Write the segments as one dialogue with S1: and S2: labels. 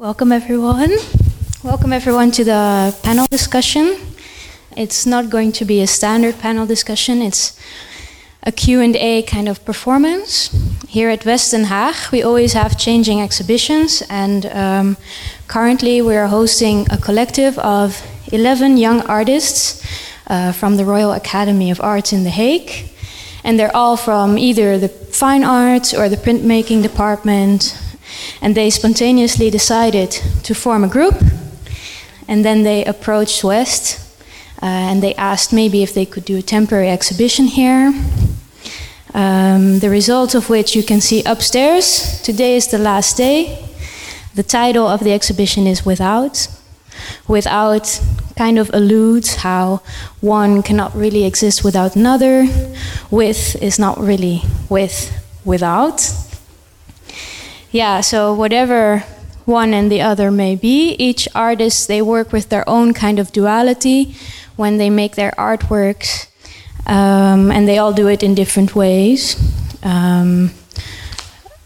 S1: Welcome everyone. Welcome everyone to the panel discussion. It's not going to be a standard panel discussion. It's a Q&A kind of performance. Here at West Den Haag, we always have changing exhibitions and um, currently we are hosting a collective of 11 young artists uh, from the Royal Academy of Arts in The Hague. And they're all from either the fine arts or the printmaking department and they spontaneously decided to form a group. And then they approached West uh, and they asked maybe if they could do a temporary exhibition here. Um, the result of which you can see upstairs. Today is the last day. The title of the exhibition is Without. Without kind of alludes how one cannot really exist without another. With is not really with without yeah, so whatever one and the other may be, each artist they work with their own kind of duality when they make their artworks, um, and they all do it in different ways. Um,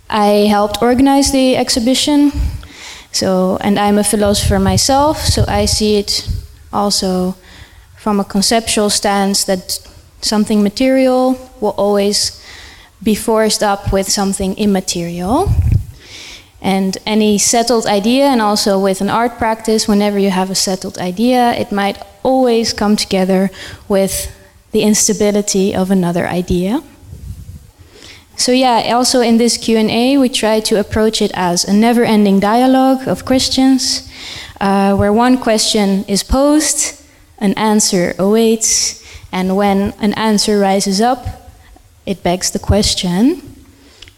S1: I helped organize the exhibition, so and I'm a philosopher myself, so I see it also from a conceptual stance that something material will always be forced up with something immaterial. And any settled idea, and also with an art practice, whenever you have a settled idea, it might always come together with the instability of another idea. So yeah, also in this Q&A, we try to approach it as a never-ending dialogue of questions, uh, where one question is posed, an answer awaits, and when an answer rises up, it begs the question.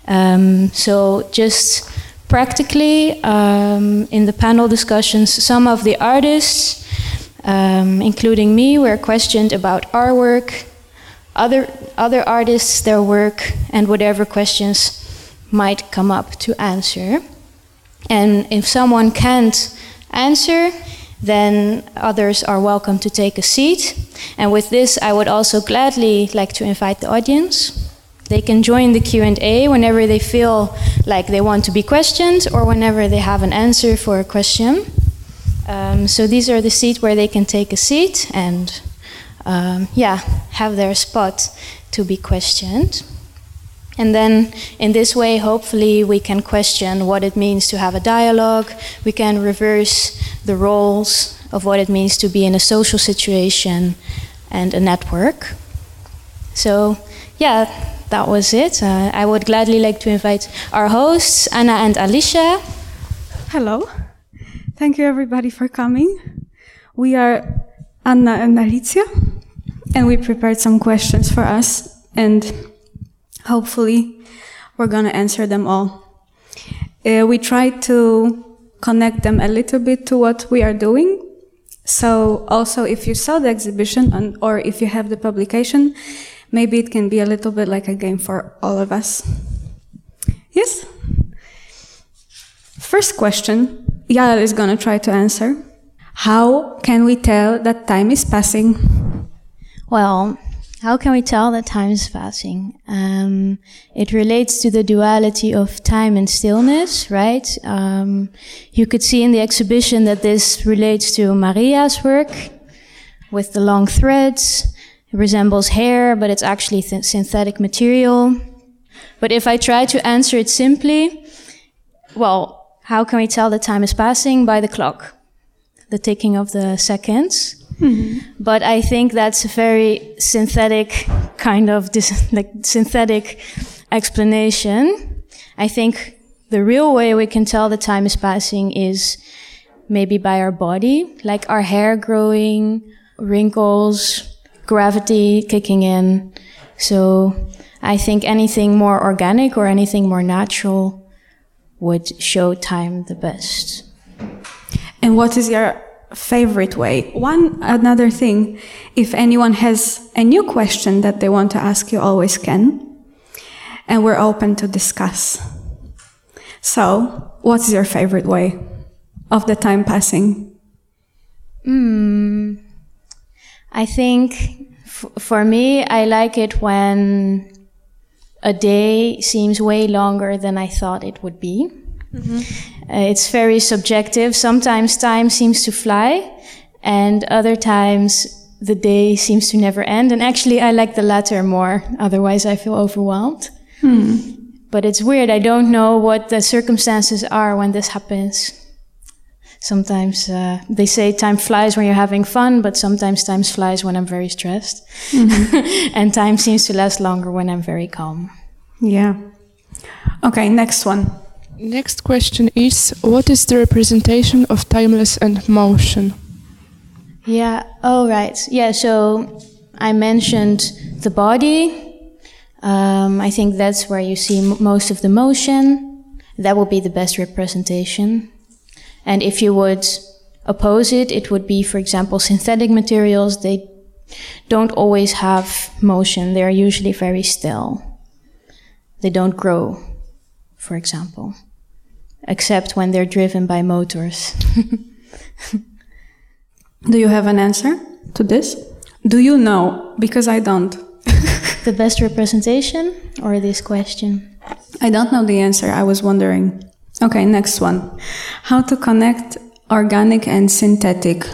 S1: Um, so just practically um, in the panel discussions, some of the artists, um, including me, were questioned about our work, other, other artists, their work, and whatever questions might come up to answer. And if someone can't answer, then others are welcome to take a seat. And with this, I would also gladly like to invite the audience. They can join the Q&A whenever they feel like they want to be questioned or whenever they have an answer for a question. Um, so these are the seats where they can take a seat and um, yeah, have their spot to be questioned. And then in this way, hopefully, we can question what it means to have a dialogue. We can reverse the roles of what it means to be in a social situation and a network. So, yeah, that was it. Uh, I would gladly like to invite our hosts, Anna and Alicja.
S2: Hello. Thank you, everybody, for coming. We are Anna and Alicja, and we prepared some questions for us, and hopefully, we're going to answer them all. Uh, we tried to connect them a little bit to what we are doing. So, also, if you saw the exhibition and, or if you have the publication, maybe it can be a little bit like a game for all of us. Yes? First question, Yael is going to try to answer. How can we tell that time is passing?
S1: Well, how can we tell that time is passing? Um, it relates to the duality of time and stillness, right? Um, you could see in the exhibition that this relates to Maria's work with the long threads. It resembles hair, but it's actually th- synthetic material. But if I try to answer it simply, well, how can we tell the time is passing? By the clock, the ticking of the seconds. Mm-hmm. But I think that's a very synthetic kind of dis- like synthetic explanation. I think the real way we can tell the time is passing is maybe by our body, like our hair growing, wrinkles, gravity kicking in. So I think anything more organic or anything more natural would show time the best.
S2: And what is your favorite way? One another thing, if anyone has a new question that they want to ask, you always can. And we're open to discuss. So, what's your favorite way of the time passing?
S1: Hmm. I think f- for me, I like it when a day seems way longer than I thought it would be. Mm-hmm. Uh, it's very subjective. Sometimes time seems to fly, and other times the day seems to never end. And actually, I like the latter more. Otherwise, I feel overwhelmed. Hmm. But it's weird. I don't know what the circumstances are when this happens. Sometimes uh, they say time flies when you're having fun, but sometimes time flies when I'm very stressed. Mm-hmm. and time seems to last longer when I'm very calm.
S2: Yeah. Okay, next one.
S3: Next question is What is the representation of timeless and motion?
S1: Yeah, oh, right. Yeah, so I mentioned the body. Um, I think that's where you see m- most of the motion. That would be the best representation. And if you would oppose it, it would be, for example, synthetic materials. They don't always have motion. They're usually very still. They don't grow, for example, except when they're driven by motors.
S2: Do you have an answer to this? Do you know? Because I don't.
S1: the best representation or this question?
S2: I don't know the answer. I was wondering. Okay, next one. How to connect organic and synthetic.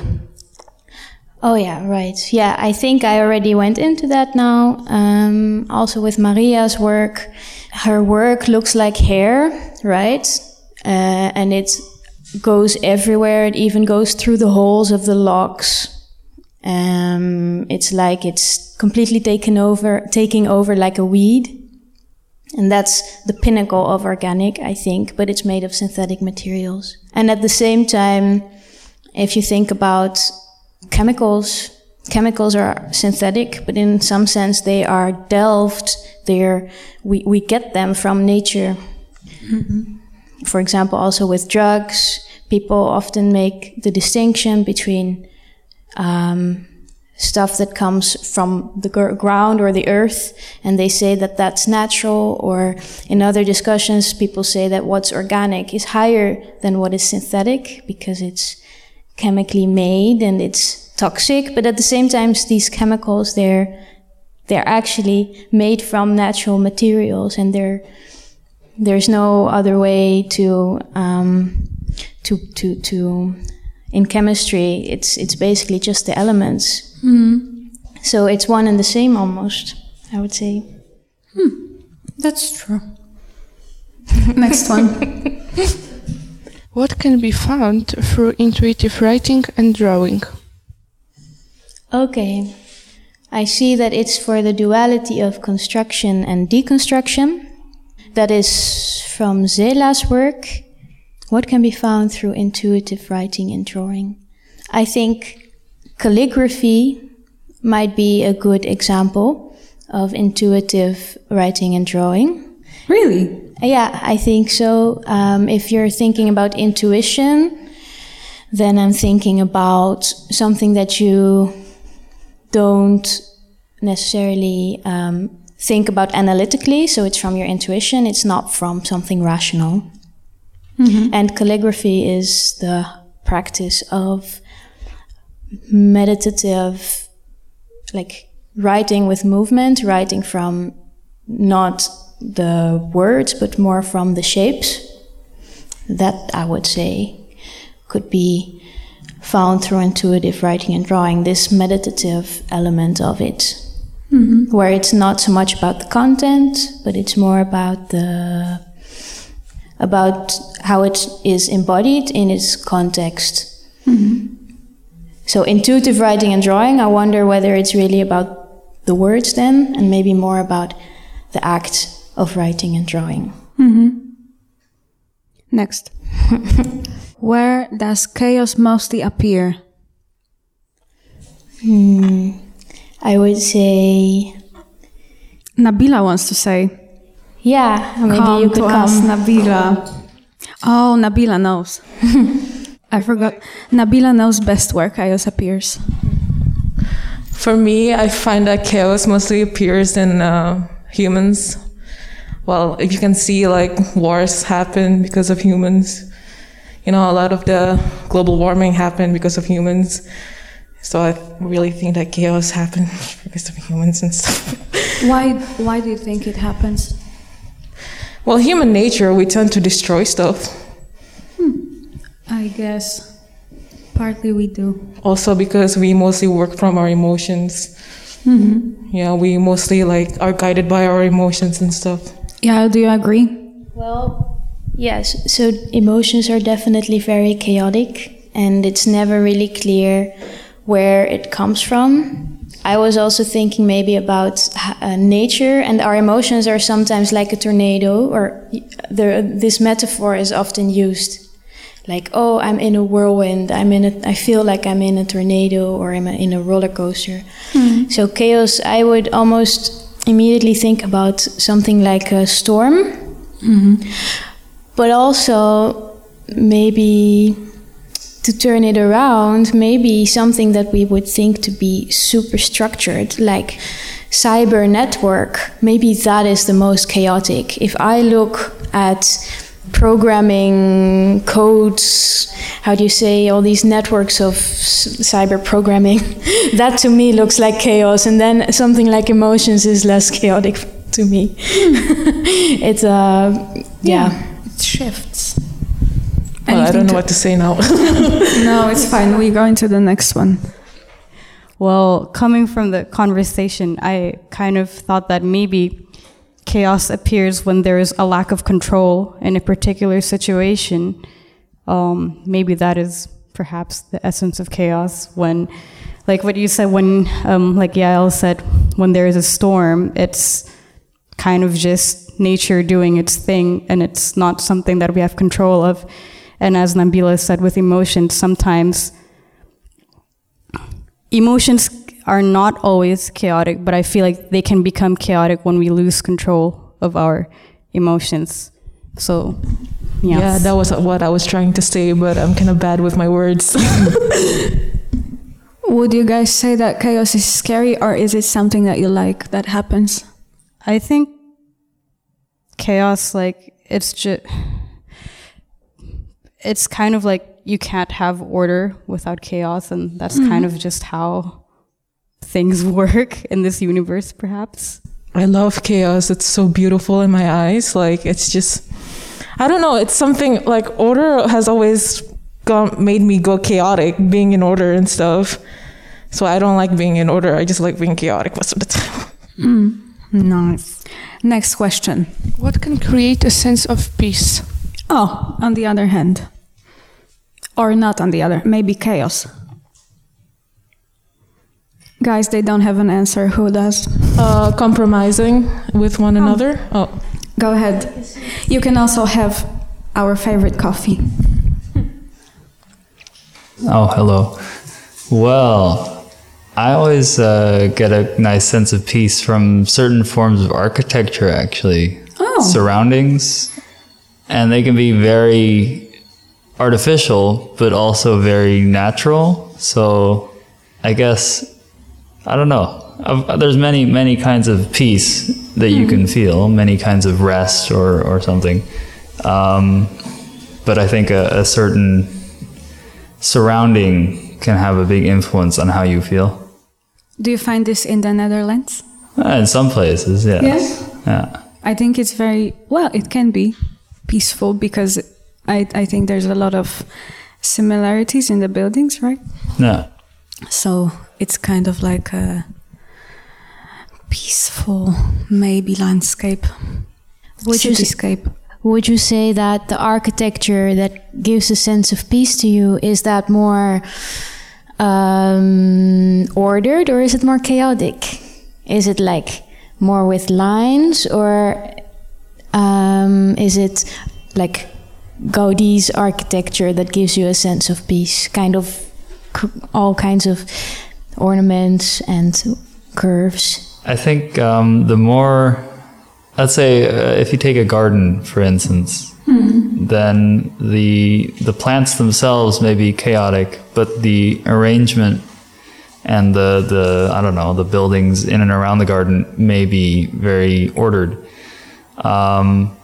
S1: Oh, yeah, right. Yeah, I think I already went into that now. Um, also with Maria's work. Her work looks like hair, right? Uh, and it goes everywhere. It even goes through the holes of the logs. Um, it's like it's completely taken over, taking over like a weed. And that's the pinnacle of organic, I think, but it's made of synthetic materials. And at the same time, if you think about chemicals, chemicals are synthetic, but in some sense they are delved. They're, we, we get them from nature. Mm-hmm. For example, also with drugs, people often make the distinction between um, stuff that comes from the ground or the earth, and they say that that's natural. Or in other discussions, people say that what's organic is higher than what is synthetic because it's chemically made and it's toxic. But at the same time, these chemicals, they're they're actually made from natural materials, and they're there's no other way to um, to to to in chemistry. It's it's basically just the elements Mm. So it's one and the same almost, I would say.
S2: Hmm. That's true. Next one.
S3: what can be found through intuitive writing and drawing?
S1: Okay. I see that it's for the duality of construction and deconstruction. That is from Zela's work. What can be found through intuitive writing and drawing? I think calligraphy might be a good example of intuitive writing and drawing.
S2: Really?
S1: Yeah, I think so. Um, if you're thinking about intuition, then I'm thinking about something that you don't necessarily um, think about analytically. So it's from your intuition, it's not from something rational. Mm-hmm. And calligraphy is the practice of meditative, like writing with movement, writing from not the words, but more from the shapes. That I would say could be found through intuitive writing and drawing, this meditative element of it. Mm-hmm. Where it's not so much about the content, but it's more about the about how it is embodied in its context. Mm-hmm. So intuitive writing and drawing, I wonder whether it's really about the words then, and maybe more about the act of writing and drawing. Mm-hmm.
S2: Next. Where does chaos mostly appear?
S1: Hmm. I would say.
S2: Nabila wants to say.
S1: Yeah,
S2: maybe come you could to come. Us, Nabila. Oh, Nabila knows. I forgot. Nabila knows best where chaos appears.
S4: For me, I find that chaos mostly appears in uh, humans. Well, if you can see, like wars happen because of humans. You know, a lot of the global warming happened because of humans. So I really think that chaos happens because of humans and stuff.
S2: why? Why do you think it happens?
S4: Well, human nature, we tend to destroy stuff.
S2: I guess partly we do.
S4: Also because we mostly work from our emotions. Yeah, we mostly like are guided by our emotions and stuff.
S2: Yeah, do you agree?
S1: Well, yes. So emotions are definitely very chaotic, and it's never really clear where it comes from. I was also thinking maybe about uh, nature, and our emotions are sometimes like a tornado, or the, this metaphor is often used. Like, oh, I'm in a whirlwind. I'm in a. I feel like I'm in a tornado, or I'm in a roller coaster. Hmm. So chaos. I would almost immediately think about something like a storm hmm. but also maybe to turn it around, maybe something that we would think to be super structured, like cyber network, maybe that is the most chaotic. If I look at programming codes, how do you say, all these networks of s- cyber programming, that to me looks like chaos. And then something like emotions is less chaotic to me. it's, uh, yeah.
S2: It shifts.
S4: Well, I don't know
S2: to-
S4: what to say now.
S2: No, it's fine. We go into the next one.
S5: Well, coming from the conversation, I kind of thought that maybe chaos appears when there is a lack of control in a particular situation. Um, maybe that is perhaps the essence of chaos when, like what you said, when, um, like Yael said, when there is a storm, it's kind of just nature doing its thing and it's not something that we have control of. And as Nabila said with emotions, sometimes emotions are not always chaotic, but I feel like they can become chaotic when we lose control of our emotions. So, yes.
S4: Yeah, that was what I was trying to say, but I'm kind of bad with my words.
S2: Would you guys say that chaos is scary or is it something that you like that happens?
S5: I think chaos, like, it's just, it's kind of like you can't have order without chaos, and that's kind mm-hmm. of just how things work in this universe, perhaps.
S4: I love chaos. It's so beautiful in my eyes. Like it's just, I don't know. It's something like order has always gone, made me go chaotic, being in order and stuff. So I don't like being in order. I just like being chaotic most of the time. Hmm.
S2: Nice. Next question.
S3: What can create a sense of peace?
S2: Oh, on the other hand. Or not on the other, maybe chaos. Guys, they don't have an answer. Who does?
S4: Uh, compromising with one another. Oh,
S2: Go ahead. You can also have our favorite coffee.
S6: Oh, hello. Well, I always uh, get a nice sense of peace from certain forms of architecture, actually.
S2: Oh.
S6: Surroundings. And they can be very artificial, but also very natural. So I guess, I don't know. I've- There's many, many kinds of peace that you can feel, many kinds of rest or, or something. Um, but I think a, a certain surrounding can have a big influence on how you feel.
S2: Do you find this in the Netherlands?
S6: Uh, in some places, yes.
S2: Yes.
S6: Yeah.
S2: I think it's very well. It can be peaceful because I I think there's a lot of similarities in the buildings, right?
S6: Yeah.
S2: So it's kind of like a peaceful, maybe landscape,
S1: Would you, s- would you say that the architecture that gives a sense of peace to you is that more um, ordered or is it more chaotic? Is it like more with lines or um, is it like Gaudi's architecture that gives you a sense of peace? Kind of all kinds of ornaments and curves.
S6: I think um, the more, let's say, uh, if you take a garden, for instance, then the the plants themselves may be chaotic, but the arrangement and the the I don't know the buildings in and around the garden may be very ordered. Um,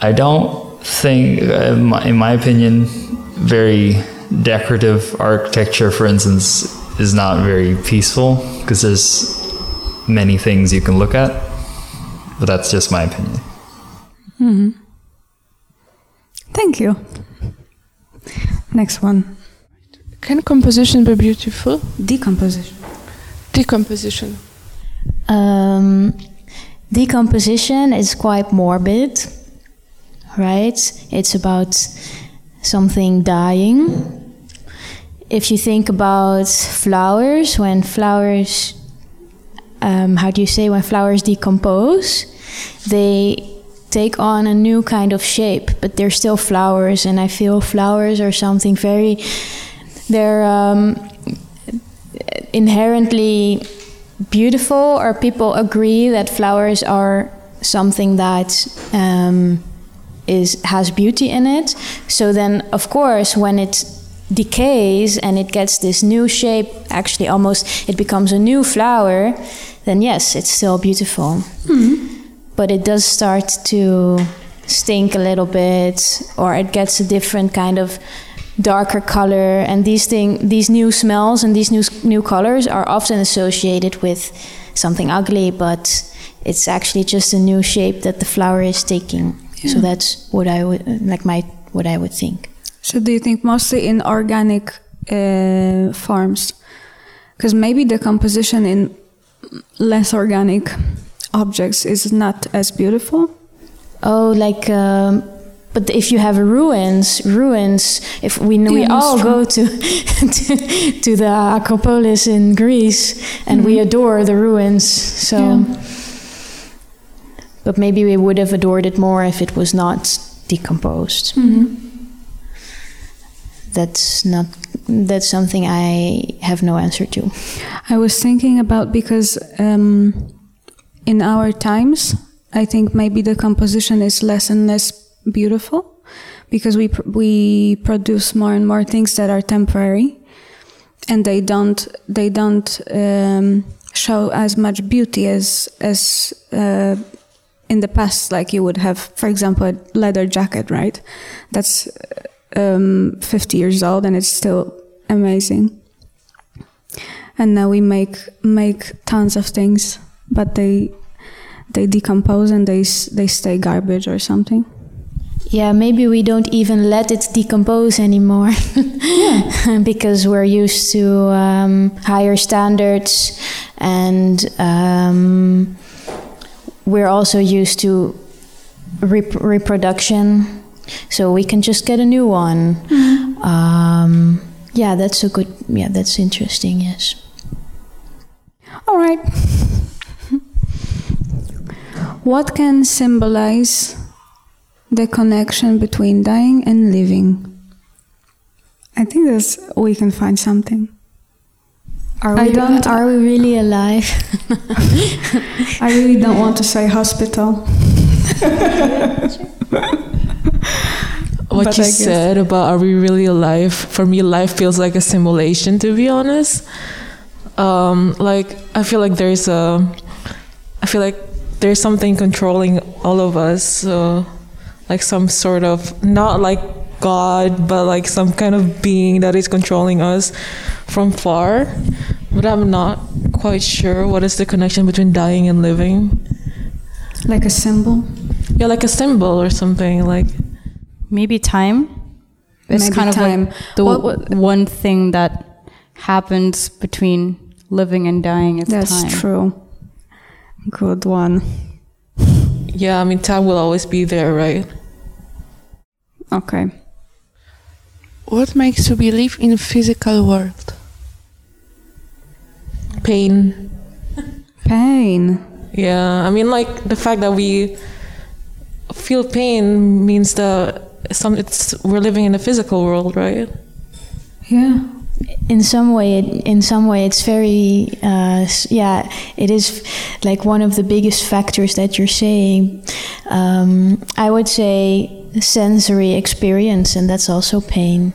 S6: I don't think, uh, in my, in my opinion, very decorative architecture, for instance, is not very peaceful because there's many things you can look at. But that's just my opinion.
S2: Thank you. Next one.
S3: Can composition be beautiful?
S2: Decomposition.
S3: Decomposition.
S1: Um, decomposition is quite morbid, right? It's about something dying. If you think about flowers, when flowers, um, how do you say, when flowers decompose, they take on a new kind of shape, but they're still flowers, and I feel flowers are something very, they're um, inherently beautiful, or people agree that flowers are something that um, is has beauty in it. So then, of course, when it decays and it gets this new shape, actually almost it becomes a new flower, then yes, it's still beautiful. Hmm. But it does start to stink a little bit, or it gets a different kind of darker color. And these thing, these new smells and these new new colors are often associated with something ugly, but it's actually just a new shape that the flower is taking. So that's what I would like my what I would think.
S2: So do you think mostly in organic uh, farms? Because maybe the composition in less organic objects is not as beautiful.
S1: Oh, like, um, but if you have ruins, ruins. If we we
S2: Yeah,
S1: all go to, to to the Acropolis in Greece and we adore the ruins, so.
S2: Mm-hmm. Yeah.
S1: But maybe we would have adored it more if it was not decomposed.
S2: Mm-hmm.
S1: That's not. That's something I have no answer to.
S2: I was thinking about because um, in our times, I think maybe the composition is less and less beautiful because we pr- we produce more and more things that are temporary, and they don't they don't um, show as much beauty as as uh, in the past. Like you would have, for example, a leather jacket, right? That's um, 50 years old and it's still amazing and now we make make tons of things but they they decompose and they they stay garbage or something
S1: Yeah, maybe we don't even let it decompose anymore. because we're used to um, higher standards and um, we're also used to rep- reproduction. So we can just get a new one. Um, yeah, that's a good, yeah, that's interesting, yes.
S2: all right what can symbolize the connection between dying and living i think this we can find something
S1: Are
S2: I
S1: we,
S2: don't-
S1: are we really alive?
S2: i really don't want to say hospital
S4: What
S2: But
S4: you said about are we really alive? For me, life feels like a simulation, to be honest. Um, like I feel like there's a, I feel like there's something controlling all of us. So, like some sort of not like God, but like some kind of being that is controlling us from far. But I'm not quite sure what is the connection between dying and living.
S2: like a symbol
S4: Yeah, like a symbol or something. Like
S5: Maybe time. It's
S2: Maybe
S5: kind of like the
S2: What- what-
S5: one thing that happens between living and dying is
S2: that's
S5: time.
S2: true good one
S4: yeah, I mean time will always be there, right?
S2: okay
S3: What makes you believe in a physical world?
S4: Pain.
S2: pain
S4: Yeah, I mean, like the fact that we feel pain means that some it's we're living in a physical world, right?
S2: yeah
S1: in some way it, in some way it's very uh, yeah it is like one of the biggest factors that you're saying um, i would say sensory experience and that's also pain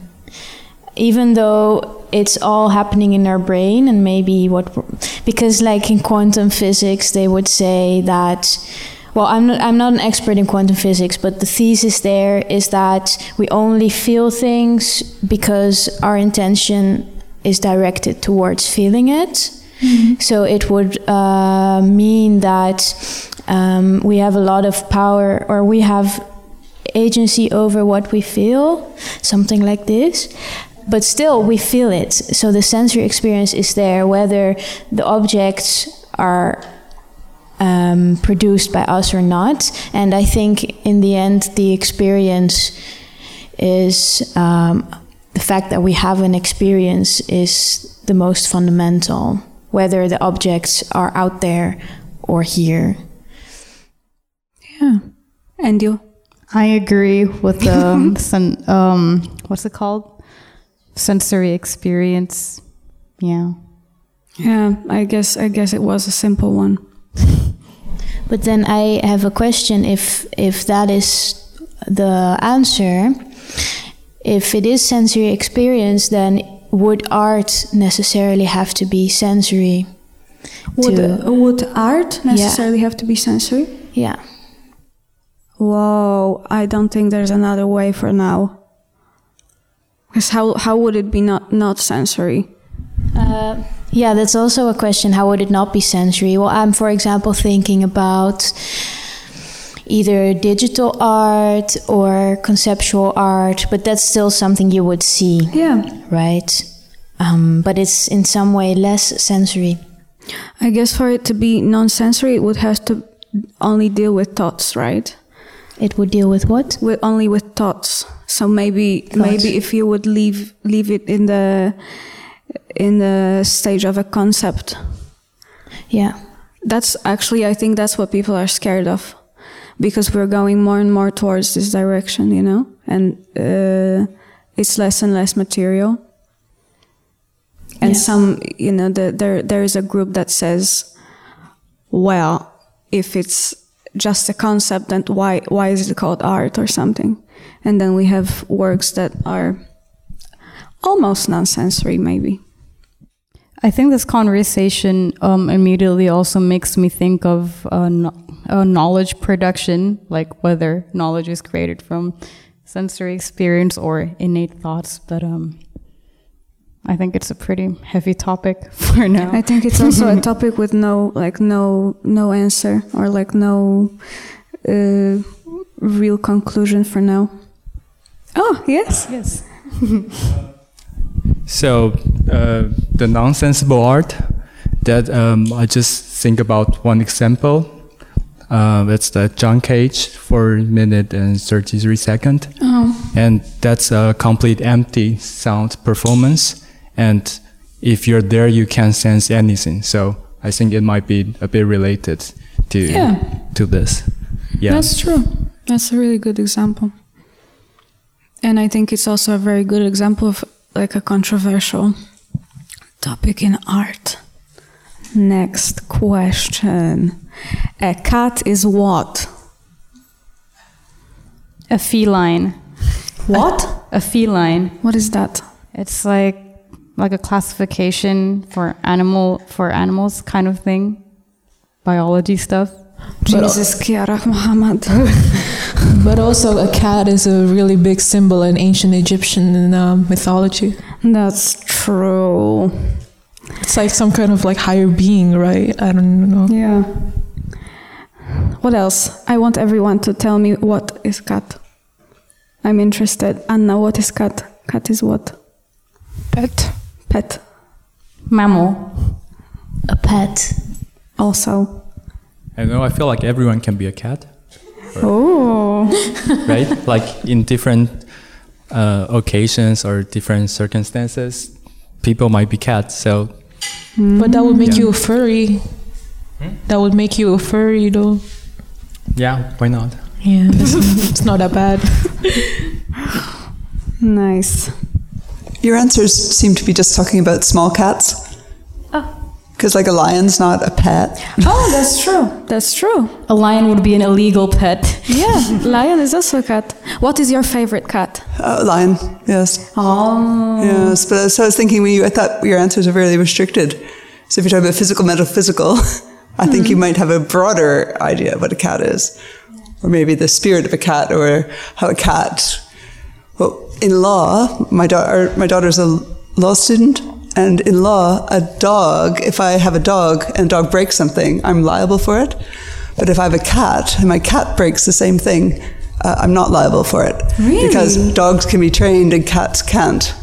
S1: even though it's all happening in our brain and maybe what because like in quantum physics they would say that well I'm not, I'm not an expert in quantum physics but the thesis there is that we only feel things because our intention is directed towards feeling it so it would uh, mean that um, we have a lot of power or we have agency over what we feel, something like this. But still, we feel it. So the sensory experience is there, whether the objects are um, produced by us or not. And I think in the end, the experience is um, the fact that we have an experience is the most fundamental, whether the objects are out there or here.
S2: Yeah. And you?
S5: I agree with the sen- um, what's it called? Sensory experience. Yeah.
S2: Yeah, I guess I guess it was a simple one.
S1: But then I have a question if if that is the answer, if it is sensory experience, then would art necessarily have to be sensory?
S2: Would
S1: to-
S2: would art necessarily have to be sensory?
S1: yeah.
S2: Whoa, I don't think there's another way for now. Because how how would it be not not sensory?
S1: Uh, yeah, that's also a question. How would it not be sensory? Well, I'm, for example, thinking about either digital art or conceptual art, but that's still something you would see,
S2: Yeah,
S1: right? Um, but it's in some way less sensory.
S2: I guess for it to be non-sensory, it would have to only deal with thoughts, right?
S1: It would deal with what?
S2: With only with thoughts. So maybe maybe if you would leave leave it in the in the stage of a concept,
S1: Yeah.
S2: that's actually I think that's what people are scared of, because we're going more and more towards this direction, you know, and uh, it's less and less material. And
S1: Yeah.
S2: some, you know, the, there there is a group that says, well, if it's just a concept, and why why is it called art or something? And then we have works that are almost non-sensory, maybe.
S5: I think this conversation um, immediately also makes me think of uh, kno- uh, knowledge production, like whether knowledge is created from sensory experience or innate thoughts. But um, I think it's a pretty heavy topic for now.
S2: I think it's also a topic with no like no no answer or like no uh, real conclusion for now. Oh yes,
S5: yes.
S7: So uh, the non-sensible art that um, I just think about one example. Uh, that's the John Cage for a minute and 33 second.
S2: oh.
S7: And that's a complete empty sound performance. And if you're there, you can't sense anything. So I think it might be a bit related to
S2: Yeah.
S7: to this. Yeah.
S2: That's true. That's a really good example. And I think it's also a very good example of like a controversial topic in art. Next question. A cat is what?
S5: A feline.
S2: What?
S5: A feline.
S2: What is that?
S5: It's like like a classification for animal for animals kind of thing. Biology stuff.
S2: Jesus Kiara Mohamad.
S4: But also, a cat is a really big symbol in ancient Egyptian uh, mythology.
S2: That's true.
S4: It's like some kind of like higher being, right? I don't know.
S2: Yeah. What else? I want everyone to tell me what is cat. I'm interested. Anna, what is cat? Cat is what?
S3: Pet.
S2: Pet.
S5: Mammal.
S1: A pet.
S2: Also.
S7: I know. I feel like everyone can be a cat.
S2: Oh.
S7: right? like in different uh, occasions or different circumstances, people might be cats. So
S4: But that would make
S7: Yeah.
S4: you a furry. That would make you a furry, though.
S7: yeah, why not?
S4: Yeah, it's, it's not that bad.
S2: Nice.
S8: Your answers seem to be just talking about small cats. Oh. Because, like, a lion's not a pet.
S2: Oh, that's true. That's true.
S5: A lion would be an illegal pet.
S2: Yeah, lion is also a cat. What is your favorite cat?
S8: Uh, lion, yes.
S2: Oh.
S8: Yes, but so I was thinking, when you, I thought your answers are really restricted. So if you're talking about physical, metaphysical, I think you might have a broader idea of what a cat is. Or maybe the spirit of a cat, or how a cat. Well, in law, my, daughter, my daughter's a law student, and in law, a dog, if I have a dog and a dog breaks something, I'm liable for it. But if I have a cat and my cat breaks the same thing, uh, I'm not liable for it.
S2: Really?
S8: Because dogs can be trained and cats can't.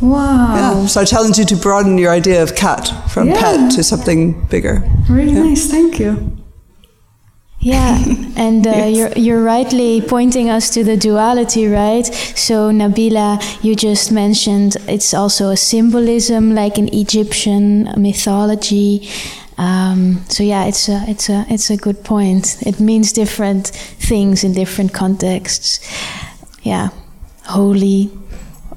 S2: Wow.
S8: Yeah. So I challenge you to broaden your idea of cat from
S2: Yeah.
S8: pet to something bigger.
S2: Really nice. Thank you.
S1: Yeah, and uh, you're you're rightly pointing us to the duality, right? So Nabila, you just mentioned it's also a symbolism, like in Egyptian mythology. Um, so yeah, it's a it's a it's a good point. It means different things in different contexts. Yeah, holy,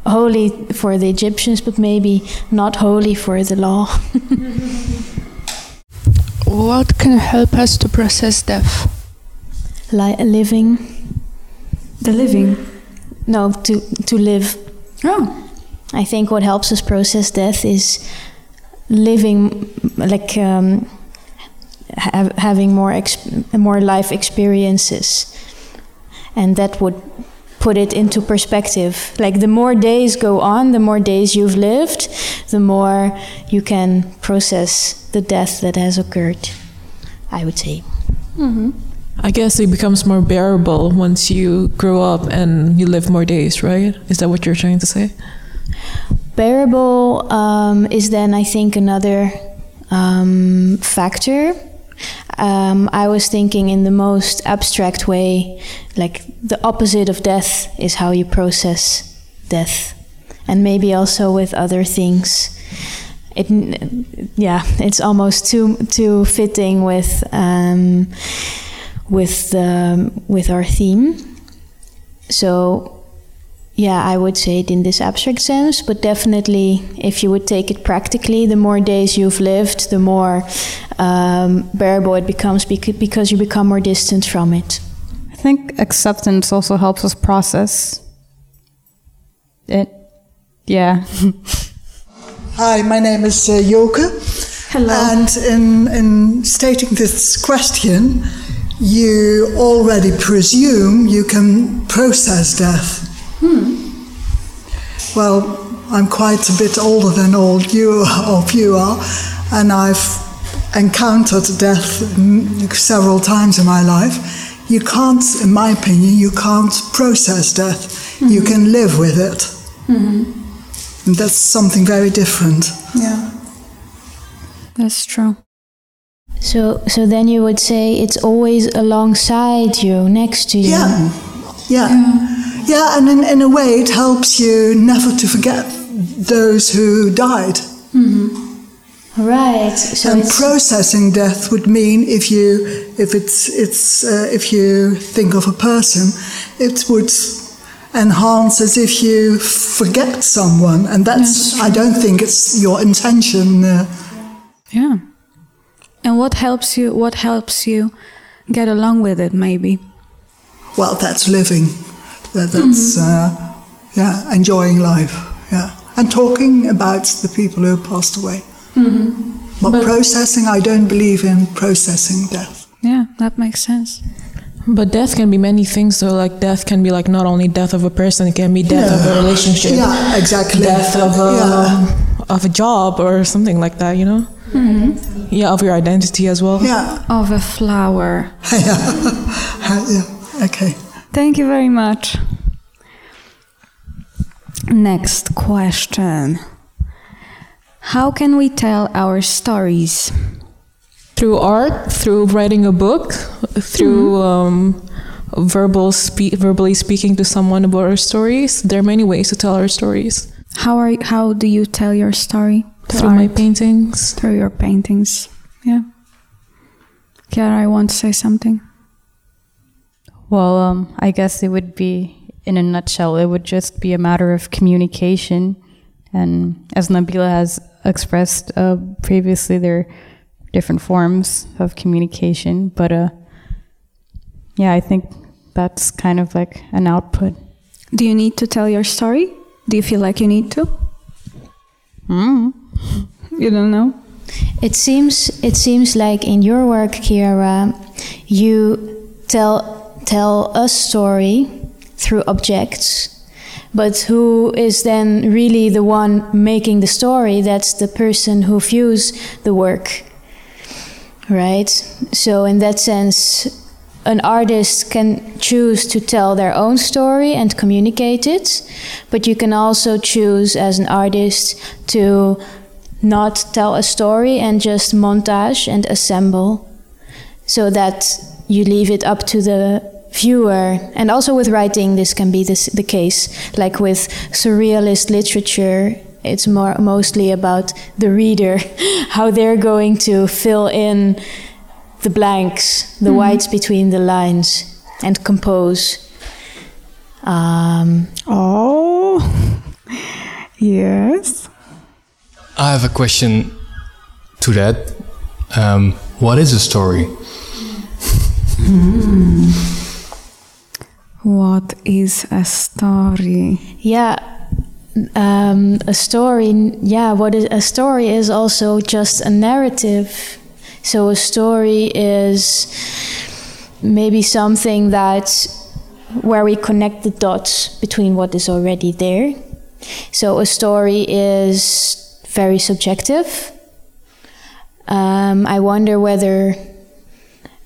S1: holy for the Egyptians, but maybe not holy for the law.
S3: What can help us to process death?
S1: Like living,
S2: The living.
S1: no, to to live.
S2: Oh.
S1: I think what helps us process death is living, like um, ha- having more exp- more life experiences, and that would put it into perspective. Like the more days go on, the more days you've lived, the more you can process the death that has occurred. I would say.
S4: I guess it becomes more bearable once you grow up and you live more days, right? Is that what you're trying to say?
S1: Bearable um, is then, I think, another um, factor. Um, I was thinking in the most abstract way, like the opposite of death is how you process death, and maybe also with other things. It, yeah, it's almost too too fitting with um, with the with our theme. So yeah, I would say it in this abstract sense, but definitely if you would take it practically, the more days you've lived, the more um, bearable it becomes bec- because you become more distant from it.
S5: I think acceptance also helps us process it. Yeah.
S9: Hi, my name is uh, Joke.
S2: Hello.
S9: And in, in stating this question, you already presume you can process death. Well, I'm quite a bit older than all you of you are, and I've encountered death mm, several times in my life. You can't, in my opinion, you can't process death. You can live with it. And that's something very different.
S2: Yeah. That's true.
S1: So, so then you would say it's always alongside you, next to you.
S9: Yeah. Yeah. Yeah, and in, in a way, it helps you never to forget those who died.
S1: Right. So
S9: and processing death would mean if you if it's it's uh, if you think of a person, it would enhance as if you forget someone, and that's I don't think it's your intention. Uh,
S2: Yeah. And what helps you? What helps you get along with it? Maybe.
S9: well, that's living. That, that's mm-hmm. uh, yeah, enjoying life. Yeah, and talking about the people who have passed away. Mm-hmm. But, processing, I don't believe in processing death.
S2: Yeah, that makes sense.
S4: But death can be many things. So, like, death can be like not only death of a person; it can be death of a relationship,
S9: Yeah, exactly.
S4: death of a
S9: Yeah.
S4: of a job or something like that. You know? Mm-hmm. Yeah, of your identity as well.
S9: Yeah,
S2: Of a flower.
S9: yeah. Okay.
S2: Thank you very much. Next question. How can we tell our stories?
S4: through art, through writing a book, through um, verbal spe- verbally speaking to someone about our stories. There are many ways to tell our stories.
S2: How are how do you tell your story? To
S4: Through my paintings.
S2: through your paintings. Yeah. Kiara, I want to say something.
S5: Well, um, I guess it would be, in a nutshell, it would just be a matter of communication. And as Nabila has expressed uh, previously, there are different forms of communication. But uh, yeah, I think that's kind of like an output.
S2: Do you need to tell your story? Do you feel like you need to?
S5: Mm.
S2: You don't know?
S1: It seems it seems like in your work, Kiara, you tell tell a story through objects, but who is then really the one making the story? That's the person who views the work, right? So in that sense, an artist can choose to tell their own story and communicate it, but you can also choose as an artist to not tell a story and just montage and assemble so that you leave it up to the viewer. And also with writing, this can be this, the case. Like with surrealist literature, it's more mostly about the reader, how they're going to fill in the blanks, the
S2: Mhm.
S1: whites between the lines, and compose. Um,
S2: Oh, yes.
S10: I have a question to that. Um, what is a story?
S2: What is a story?
S1: Yeah, um, a story. Yeah, what is a story is also just a narrative. So a story is maybe something that where we connect the dots between what is already there. So a story is very subjective. Um, I wonder whether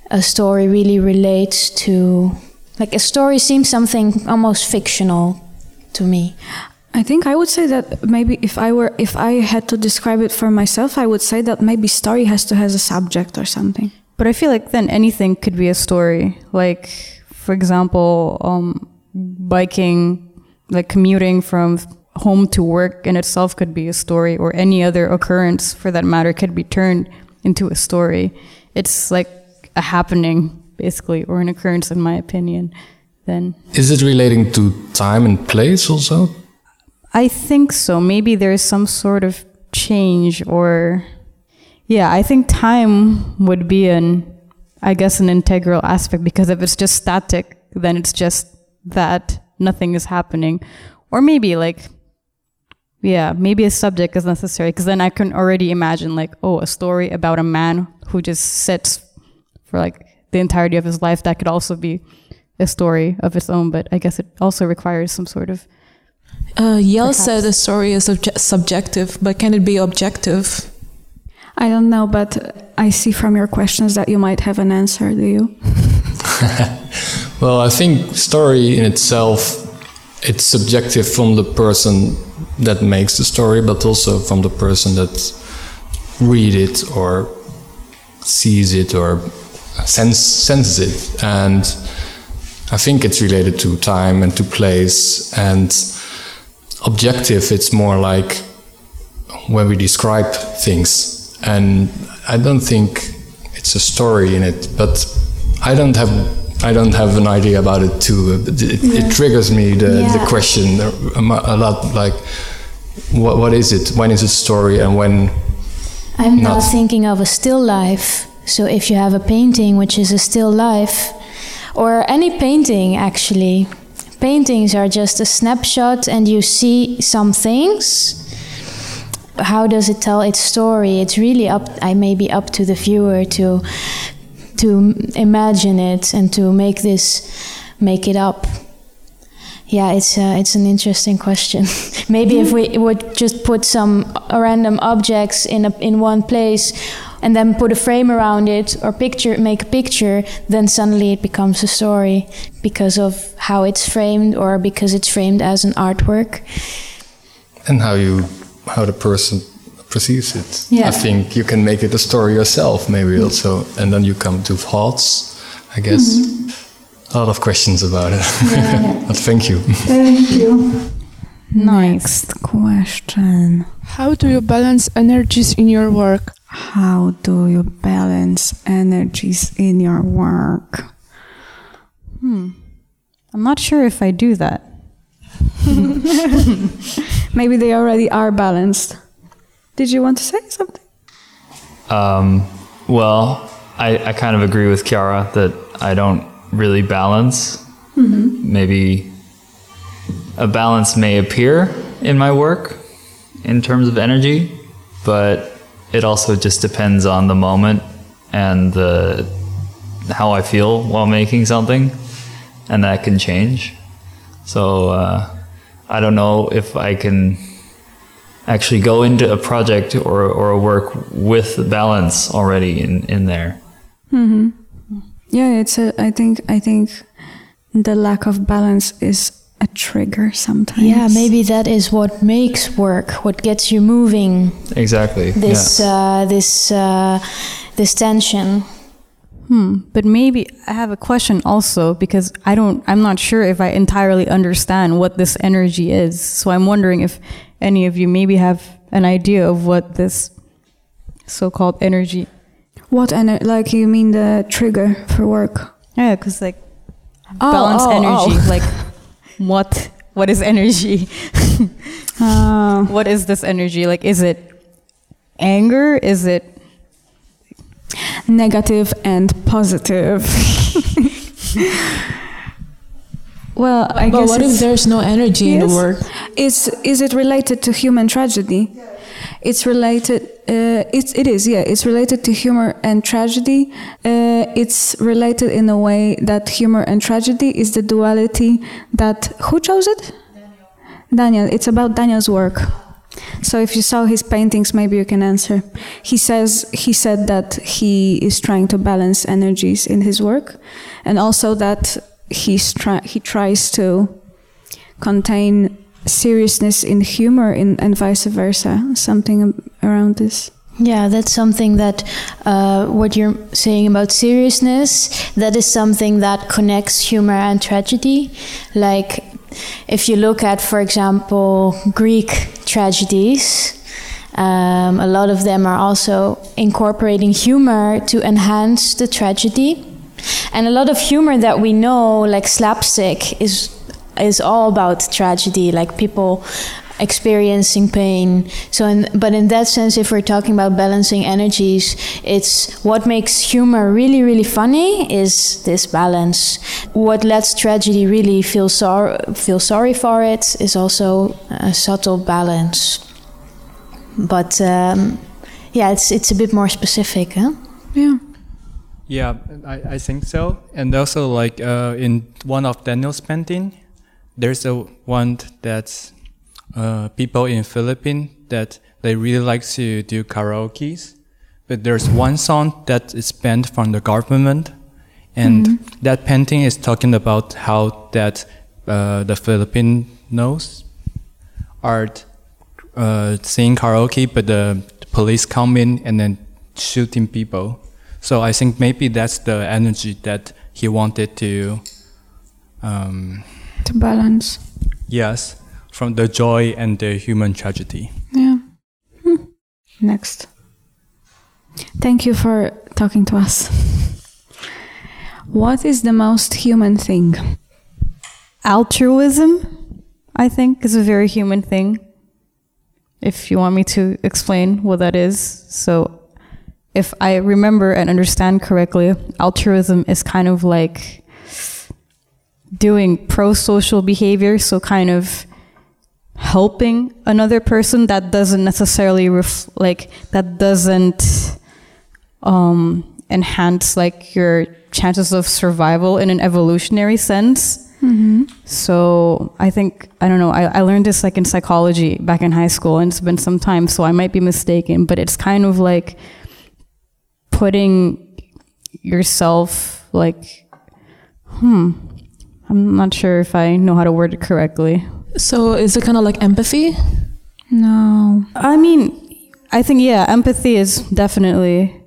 S1: a story really relates to like a story seems something almost fictional to me.
S2: I think I would say that maybe if I were if I had to describe it for myself, I would say that maybe story has to has a subject or something.
S5: But I feel like then anything could be a story. Like, for example, um, biking, like commuting from home to work in itself could be a story, or any other occurrence for that matter could be turned into a story. It's like a happening, basically, or an occurrence, in my opinion. Then
S10: Is it relating to time and place also?
S5: I think so. Maybe there's some sort of change or yeah, I think time would be an I guess an integral aspect because if it's just static, then it's just that nothing is happening. Or maybe like yeah, maybe a subject is necessary because then I can already imagine like oh, a story about a man who just sits for like the entirety of his life that could also be a story of its own, but I guess it also requires some sort of
S4: Uh, Yael
S5: Perhaps.
S4: said a story is obje- subjective, but can it be objective?
S2: I don't know, but I see from your questions that you might have an answer. Do you?
S10: Well, I think story in itself it's subjective from the person that makes the story, but also from the person that read it or sees it or sense senses it. And I think it's related to time and to place and objective. It's more like when we describe things, and I don't think it's a story in it, but I don't have I don't have an idea about it too. It,
S1: Yeah.
S10: it triggers me the, the question uh, a, lot. Like, what what is it? When is it story, and when?
S1: I'm now
S10: Not-
S1: thinking of a still life. So if you have a painting which is a still life, or any painting actually, paintings are just a snapshot and you see some things. How does it tell its story? It's really up. I may be up to the viewer to to imagine it and to make this make it up. Yeah, it's uh, it's an interesting question. Maybe if we would just put some random objects in a, in one place and then put a frame around it or picture make a picture, then suddenly it becomes a story because of how it's framed or because it's framed as an artwork.
S10: and how you how the person perceives it.
S1: Yeah.
S10: I think you can make it a story yourself, maybe mm-hmm. also, and then you come to thoughts. I guess mm-hmm. a lot of questions about it. yeah. but thank you.
S2: Thank you. Next question.
S3: How do you balance energies in your work?
S2: How do you balance energies in your work?
S5: Hmm. I'm not sure if I do that.
S2: Maybe they already are balanced. Did you want to say something?
S6: Um, well, I, I kind of agree with Kiara that I don't really balance. Maybe a balance may appear in my work in terms of energy, but it also just depends on the moment and the how I feel while making something, and that can change. So uh, I don't know if I can actually go into a project or, or a work with balance already in, in there.
S2: Yeah, it's a. I think. I think the lack of balance is a trigger sometimes.
S1: Yeah, maybe that is what makes work, what gets you moving.
S6: Exactly.
S1: This
S6: yeah.
S1: uh, this uh, this tension.
S5: Hmm. But maybe I have a question also because I don't. I'm not sure if I entirely understand what this energy is. So I'm wondering if any of you maybe have an idea of what this so-called energy.
S2: What energy? like you mean the trigger for work?
S5: Yeah, because like
S2: Oh,
S5: balance
S2: oh,
S5: energy.
S2: oh.
S5: Like what? What is energy?
S2: Uh,
S5: what is this energy? Like, is it anger? Is it
S2: negative and positive. well, I
S11: but
S2: guess
S11: what if there's no energy in the
S2: Yes.
S11: work?
S2: Is is it related to human tragedy? It's related. Uh, it's it is yeah. It's related to humor and tragedy. Uh, it's related in a way that humor and tragedy is the duality that who chose it? Daniel. It's about Daniel's work. So if you saw his paintings, maybe you can answer. He says he said that he is trying to balance energies in his work, and also that he's try he tries to contain seriousness in humor in, and vice versa. Something around this.
S1: Yeah, that's something that uh, what you're saying about seriousness, that is something that connects humor and tragedy. Like, if you look at, for example, Greek tragedies, um, a lot of them are also incorporating humor to enhance the tragedy. And a lot of humor that we know, like slapstick, is is all about tragedy, like people experiencing pain. So, in, but in that sense, if we're talking about balancing energies, it's what makes humor really, really funny is this balance. What lets tragedy really feel sorry, feel sorry for it is also a subtle balance. But um, yeah, it's it's a bit more specific, huh?
S2: Yeah.
S7: Yeah, I, I think so. And also, like uh, in one of Daniel's painting, there's a one that's uh, people in Philippines that they really like to do karaoke's, but there's one song that is banned from the government, and
S2: Mhm.
S7: that painting is talking about how that uh, the Filipinos are uh, singing karaoke, but the police come in and then shooting people. So I think maybe that's the energy that he wanted to. Um,
S2: To balance.
S7: Yes, from the joy and the human tragedy.
S2: Yeah. Hmm. Next. Thank you for talking to us. What is the most human thing?
S5: altruism? I think is a very human thing. If you want me to explain what that is, so if I remember and understand correctly, altruism is kind of like doing pro-social behavior, so kind of helping another person that doesn't necessarily ref- like that doesn't um, enhance like your chances of survival in an evolutionary sense.
S2: Mm-hmm.
S5: So I think I don't know. I, I learned this like in psychology back in high school, and it's been some time, so I might be mistaken. But it's kind of like putting yourself like, hmm. I'm not sure if I know how to word it correctly.
S11: So is it kind of like empathy?
S2: No.
S5: I mean, I think yeah, empathy is definitely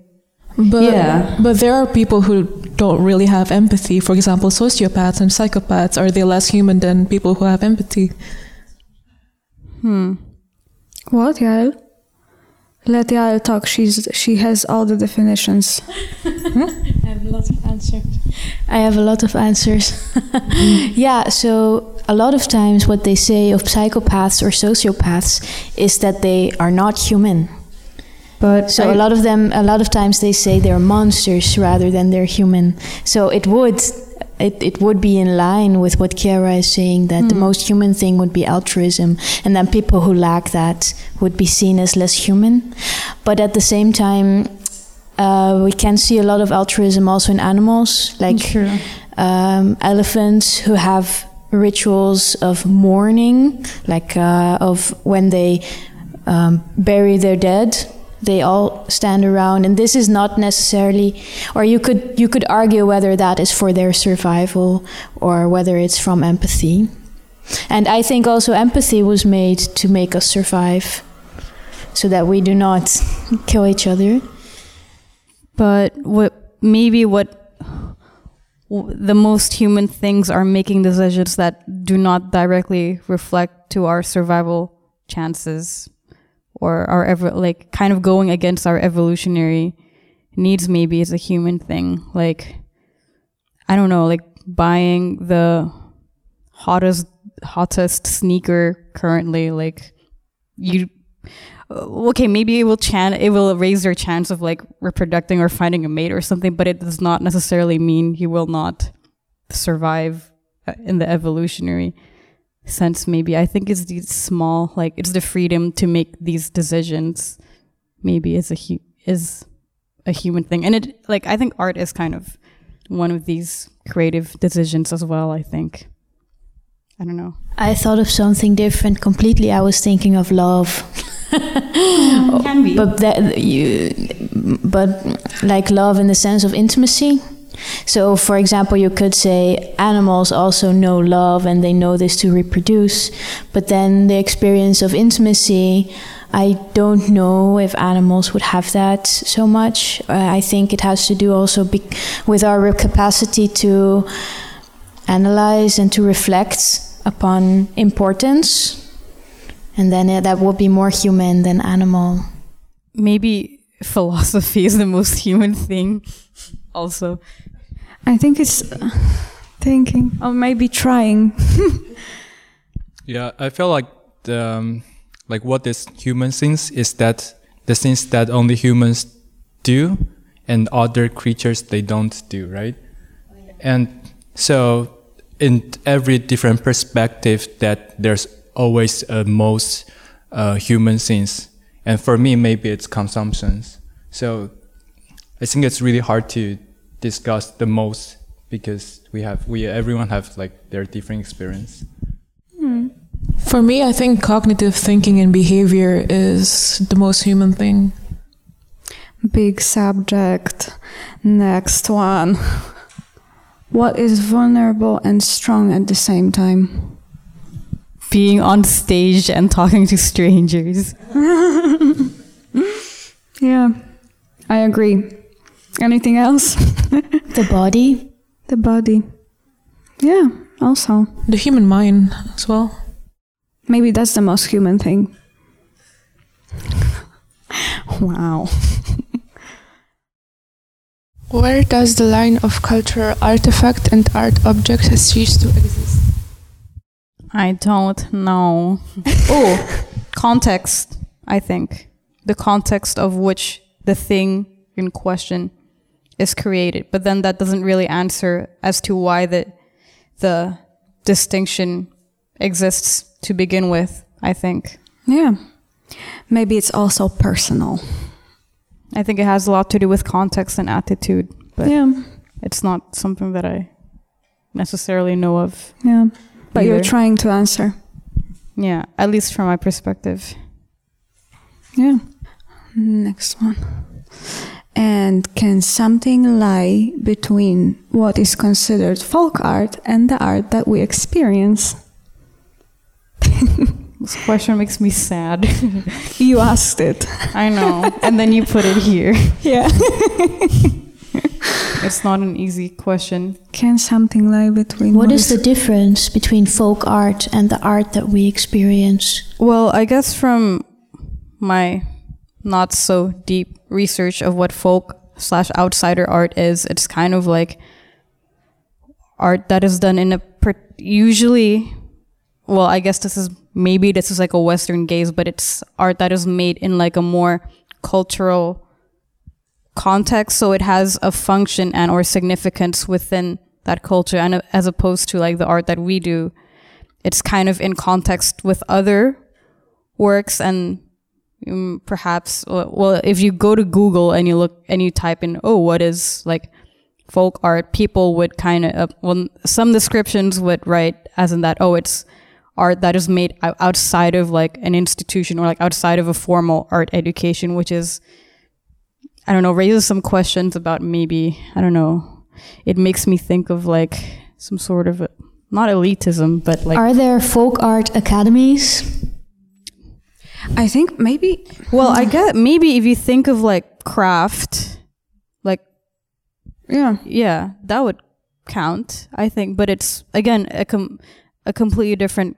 S11: But
S5: Yeah.
S11: but there are people who don't really have empathy. For example, sociopaths and psychopaths are they less human than people who have empathy?
S2: Hmm. What, Yael? Let the Yael talk. She's she has all the definitions.
S1: I have a lot of answers. I have a lot of answers. yeah, so a lot of times what they say of psychopaths or sociopaths is that they are not human.
S5: But
S1: so a
S5: I-
S1: lot of them, a lot of times they say they're monsters rather than they're human. So it would, it, it would be in line with what Kiara is saying that the most human thing would be altruism, and then people who lack that would be seen as less human. But at the same time, uh, we can see a lot of altruism also in animals, like um, elephants who have rituals of mourning, like uh, of when they um, bury their dead. They all stand around and this is not necessarily or you could you could argue whether that is for their survival or whether it's from empathy. And i think also empathy was made to make us survive so that we do not kill each other.
S5: But what maybe what the most human things are making decisions that do not directly reflect to our survival chances or our ever like kind of going against our evolutionary needs maybe is a human thing. Like i don't know like buying the hottest hottest sneaker currently like you uh, okay maybe it will chan it will raise your chance of like reproducing or finding a mate or something but it does not necessarily mean you will not survive uh, in the evolutionary sense maybe. I think it's these small like it's the freedom to make these decisions maybe is a hu- is a human thing. And it like i think art is kind of one of these creative decisions as well i think. I don't know.
S1: I thought of something different completely. I was thinking of love.
S5: Can be.
S1: But that you but like love in the sense of intimacy so for example you could say animals also know love and they know this to reproduce but then the experience of intimacy i don't know if animals would have that so much. Uh, i think it has to do also be- with our capacity to analyze and to reflect upon importance and then uh, that would be more human than animal.
S5: Maybe philosophy is the most human thing also
S2: I think it's uh, thinking or maybe trying.
S7: Yeah, I feel like um, like what is human things is that the things that only humans do and other creatures they don't do, right? And so in every different perspective that there's always a most uh, human things. And for me, maybe it's consumptions. So I think it's really hard to discuss the most because we have we everyone have like their different experience. Hmm.
S11: For me, I think cognitive thinking and behavior is the most human thing.
S2: Big subject. Next one. What is vulnerable and strong at the same time?
S5: being on stage and talking to strangers
S2: Yeah, I agree. Anything else?
S1: the body
S2: the body. Yeah, also.
S11: The human mind as well.
S2: Maybe that's the most human thing.
S5: wow
S3: Where does the line of cultural artifact and art object cease to exist?
S5: I don't know. oh, context, I think. The context of which the thing in question is created. But then that doesn't really answer as to why the, the distinction exists to begin with, I think.
S2: Yeah. Maybe it's also personal.
S5: I think it has a lot to do with context and attitude, but
S2: Yeah.
S5: it's not something that I necessarily know of.
S2: Yeah. But you're trying to answer.
S5: Yeah, at least from my perspective.
S2: Yeah. Next one. And can something lie between what is considered folk art and the art that we experience?
S5: This question makes me sad.
S2: You asked it.
S5: I know. and then you put it here.
S2: Yeah.
S5: It's not an easy question.
S2: Can something lie between
S1: what is the difference between folk art and the art that we experience
S5: Well, I guess from my not so deep research of what folk slash outsider art is, it's kind of like art that is done in a per- usually. Well, I guess this is maybe this is like a Western gaze, but it's art that is made in like a more cultural context, so it has a function and or significance within that culture, and as opposed to like the art that we do, it's kind of in context with other works and um, perhaps uh, well if you go to google and you look and you type in oh what is like folk art people would kind of uh, well some descriptions would write as in that oh it's art that is made outside of like an institution or like outside of a formal art education, which is, I don't know, raises some questions about maybe, I don't know, it makes me think of like some sort of, not elitism, but like.
S1: Are there folk art academies?
S2: I think maybe.
S5: Well, I hmm. get maybe if you think of like craft, like
S2: Yeah.
S5: yeah, that would count. I think, but it's again a com- a completely different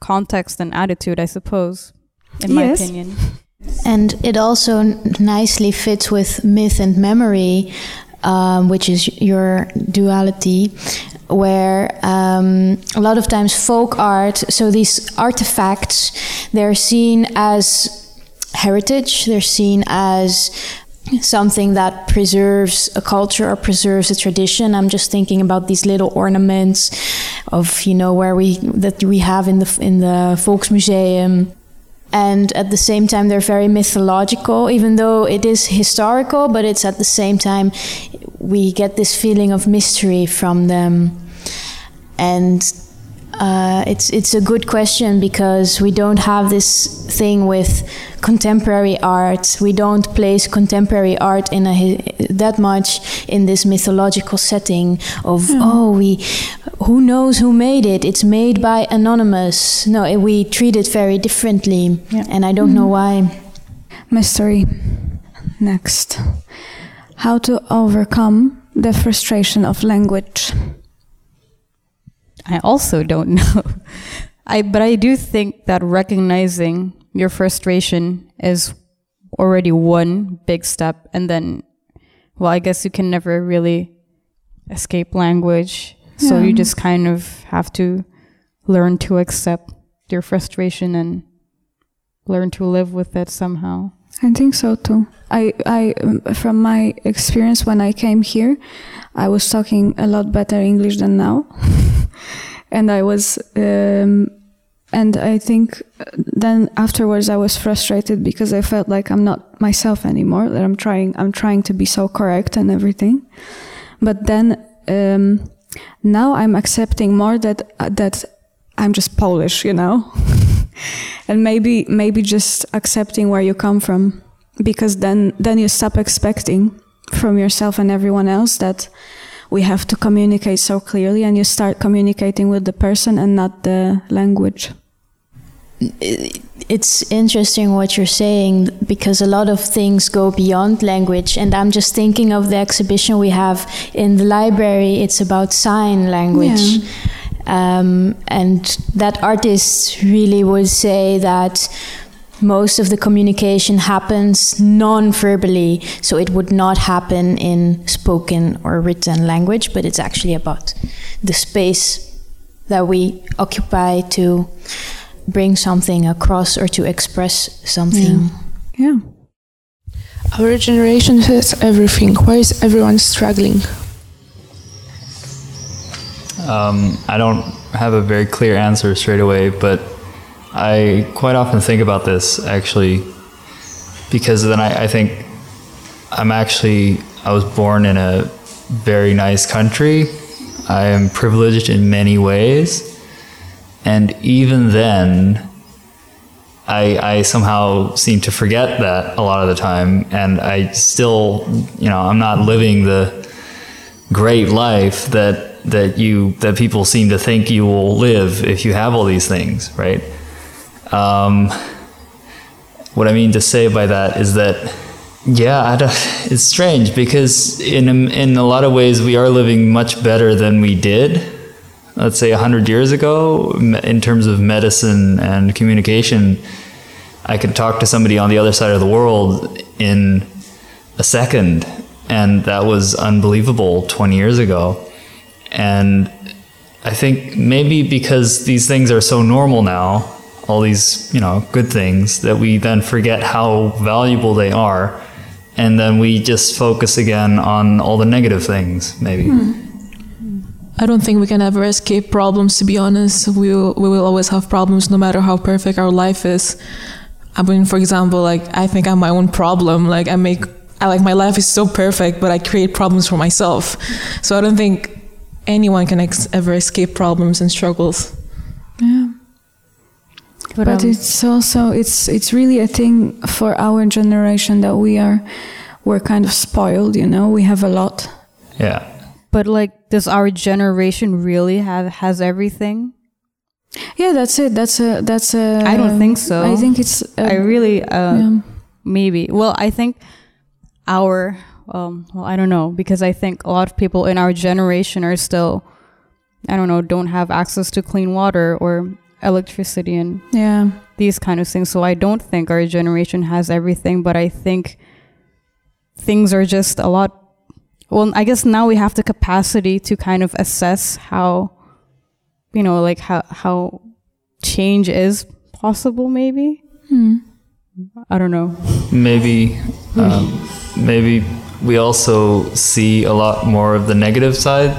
S5: context and attitude, I suppose, in my
S2: Yes.
S5: opinion.
S1: And it also n- nicely fits with myth and memory, um, which is your duality, where um, a lot of times folk art, so these artifacts, they're seen as heritage, they're seen as something that preserves a culture or preserves a tradition. I'm just thinking about these little ornaments of you know where we that we have in the in the Volksmuseum and at the same time they're very mythological even though it is historical but it's at the same time we get this feeling of mystery from them. And uh, it's it's a good question because we don't have this thing with contemporary art. We don't place contemporary art in a that much in this mythological setting of hmm. oh we who knows who made it? It's made by anonymous. No, it, we treat it very differently, and I don't know hmm. why.
S2: Mystery. Next. How to overcome the frustration of language.
S5: I also don't know. I but I do think that recognizing your frustration is already one big step and then well, I guess you can never really escape language. So you just kind of have to learn to accept your frustration and learn to live with it somehow.
S2: I think so too. I, I, from my experience when I came here, I was talking a lot better English than now, and I was, um, and I think uh, then afterwards I was frustrated because I felt like I'm not myself anymore. That I'm trying, I'm trying to be so correct and everything, but then um, now I'm accepting more that uh, that I'm just Polish, you know. and maybe maybe just accepting where you come from because then then you stop expecting from yourself and everyone else that we have to communicate so clearly and you start communicating with the person and not the language.
S1: It's interesting what you're saying because a lot of things go beyond language and i'm just thinking of the exhibition we have in the library. It's about sign language. Um, and that artist really would say that most of the communication happens non-verbally so it would not happen in spoken or written language but it's actually about the space that we occupy to bring something across or to express something.
S2: Yeah.
S3: Our generation has everything. Why is everyone struggling?
S6: Um, I don't have a very clear answer straight away, but I quite often think about this actually, because then I, I think I'm actually, I was born in a very nice country. I am privileged in many ways. And even then, I, I somehow seem to forget that a lot of the time. And I still, you know, I'm not living the great life that that you that people seem to think you will live if you have all these things, right? Um, what I mean to say by that is that, yeah, it's strange because in in a lot of ways we are living much better than we did. Let's say hundred years ago, in terms of medicine and communication, I could talk to somebody on the other side of the world in a second, and that was unbelievable 20 years ago. And I think maybe because these things are so normal now, all these, you know, good things, that we then forget how valuable they are. And then we just focus again on all the negative things, maybe. Hmm.
S11: I don't think we can ever escape problems. To be honest, we will, we will always have problems, no matter how perfect our life is. I mean, for example, like I think I'm my own problem. Like I make, I like my life is so perfect, but I create problems for myself. So I don't think anyone can ex- ever escape problems and struggles.
S2: Yeah.
S12: But,
S2: but
S12: um,
S2: it's also it's it's really a thing for our generation that we are we're kind of spoiled you know we have a lot
S6: Yeah.
S5: But like, does our generation really have has everything?
S2: yeah that's it that's a that's a
S5: I don't think so.
S2: i think it's
S5: I really, uh,
S2: yeah.
S5: maybe. Well, I think our, um, well, I don't know, because I think a lot of people in our generation are still, I don't know, don't have access to clean water or electricity and
S2: yeah
S5: these kind of things. So I don't think our generation has everything, but I think things are just a lot. Well, I guess now we have the capacity to kind of assess how, you know, like how how change is possible. Maybe
S2: Hmm.
S5: I don't know.
S6: maybe um, maybe we also see a lot more of the negative side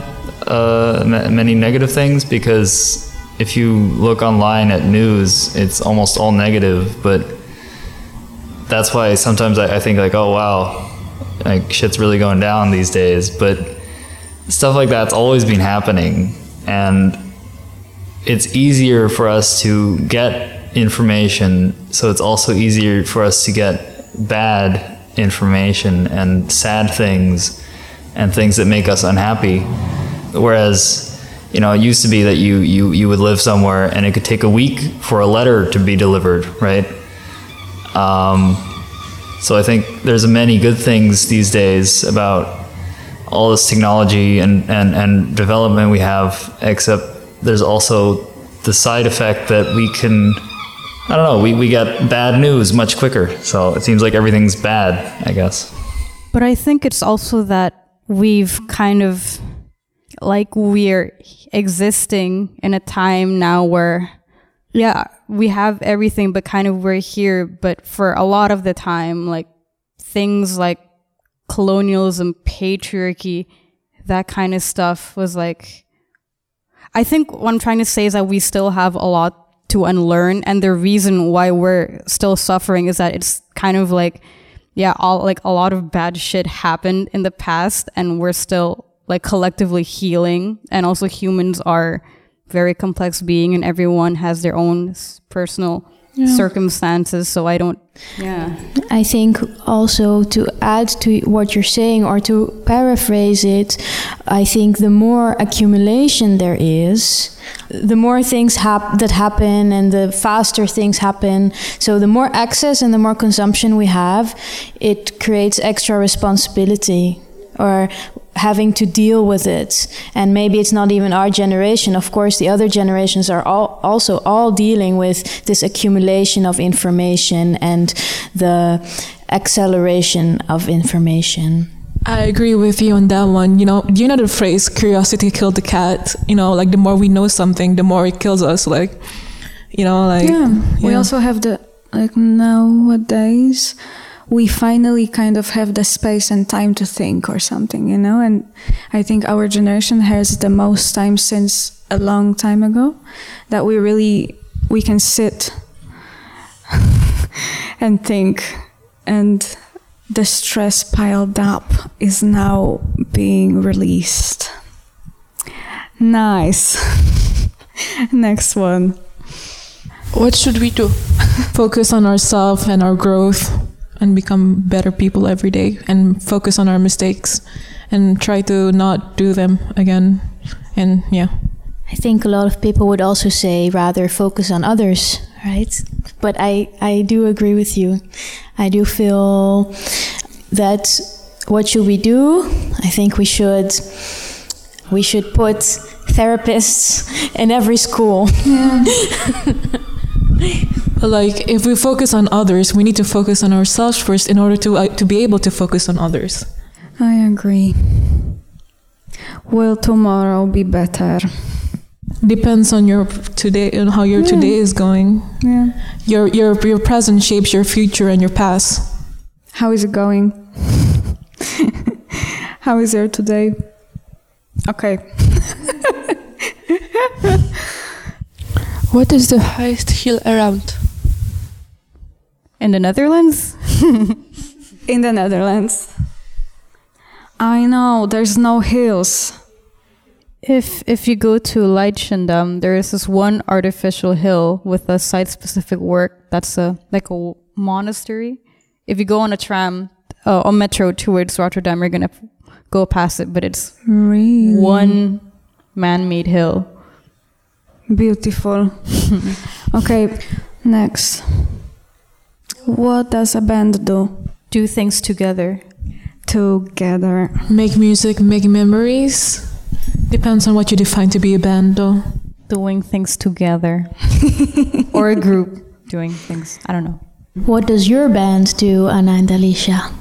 S6: uh, ma- many negative things because if you look online at news it's almost all negative but that's why sometimes I, I think like oh wow like shit's really going down these days but stuff like that's always been happening and it's easier for us to get information, so it's also easier for us to get bad information and sad things and things that make us unhappy. Whereas, you know, it used to be that you, you, you would live somewhere and it could take a week for a letter to be delivered, right? Um, so I think there's many good things these days about all this technology and, and, and development we have, except there's also the side effect that we can I don't know, we, we get bad news much quicker. So it seems like everything's bad, I guess.
S5: But I think it's also that we've kind of like we're existing in a time now where yeah, we have everything but kind of we're here but for a lot of the time like things like colonialism, patriarchy, that kind of stuff was like I think what I'm trying to say is that we still have a lot to unlearn and the reason why we're still suffering is that it's kind of like yeah all like a lot of bad shit happened in the past and we're still like collectively healing and also humans are very complex being and everyone has their own personal
S1: Yeah.
S5: circumstances so i don't yeah
S1: I think also to add to what you're saying or to paraphrase it, I think the more accumulation there is, the more things hap- that happen and the faster things happen. So the more access and the more consumption we have, it creates extra responsibility or having to deal with it. And maybe it's not even our generation. Of course, the other generations are all also all dealing with this accumulation of information and the acceleration of information.
S11: I agree with you on that one. You know, do you know the phrase "curiosity killed the cat"? You know, like the more we know something, the more it kills us. Like, you know, like
S2: yeah. We also have the like nowadays we finally kind of have the space and time to think or something, you know? And I think our generation has the most time since a long time ago that we really we can sit and think and the stress piled up is now being released. Nice. Next one.
S3: What should we do?
S11: focus on ourselves and our growth and become better people every day and focus on our mistakes and try to not do them again. And yeah.
S1: I think a lot of people would also say rather focus on others, right? But I, I do agree with you. I do feel that what should we do? I think we should we should put therapists in every school.
S11: But like if we focus on others, we need to focus on ourselves first in order to uh, to be able to focus on others.
S2: I agree. Will tomorrow be better?
S11: Depends on your today and how your
S2: Yeah.
S11: today is going.
S2: Yeah.
S11: Your your your present shapes your future and your past.
S2: How is it going? How is your today? Okay.
S3: What is the highest hill around?
S5: In the netherlands
S2: In the Netherlands. I know, there's no hills.
S5: If if you go to Leidschendam, there is this one artificial hill with a site-specific work. That's a like a monastery. If you go on a tram uh, or metro towards Rotterdam, you're gonna go past it, but it's
S2: Really?
S5: one man-made hill.
S2: Beautiful. okay, next. What does a band do?
S5: Do things together.
S2: Together.
S11: Make music, make memories. Depends on what you define to be a band, though.
S5: Doing things together, or a group doing things. I don't know.
S1: What does your band do, Anna and Alicja?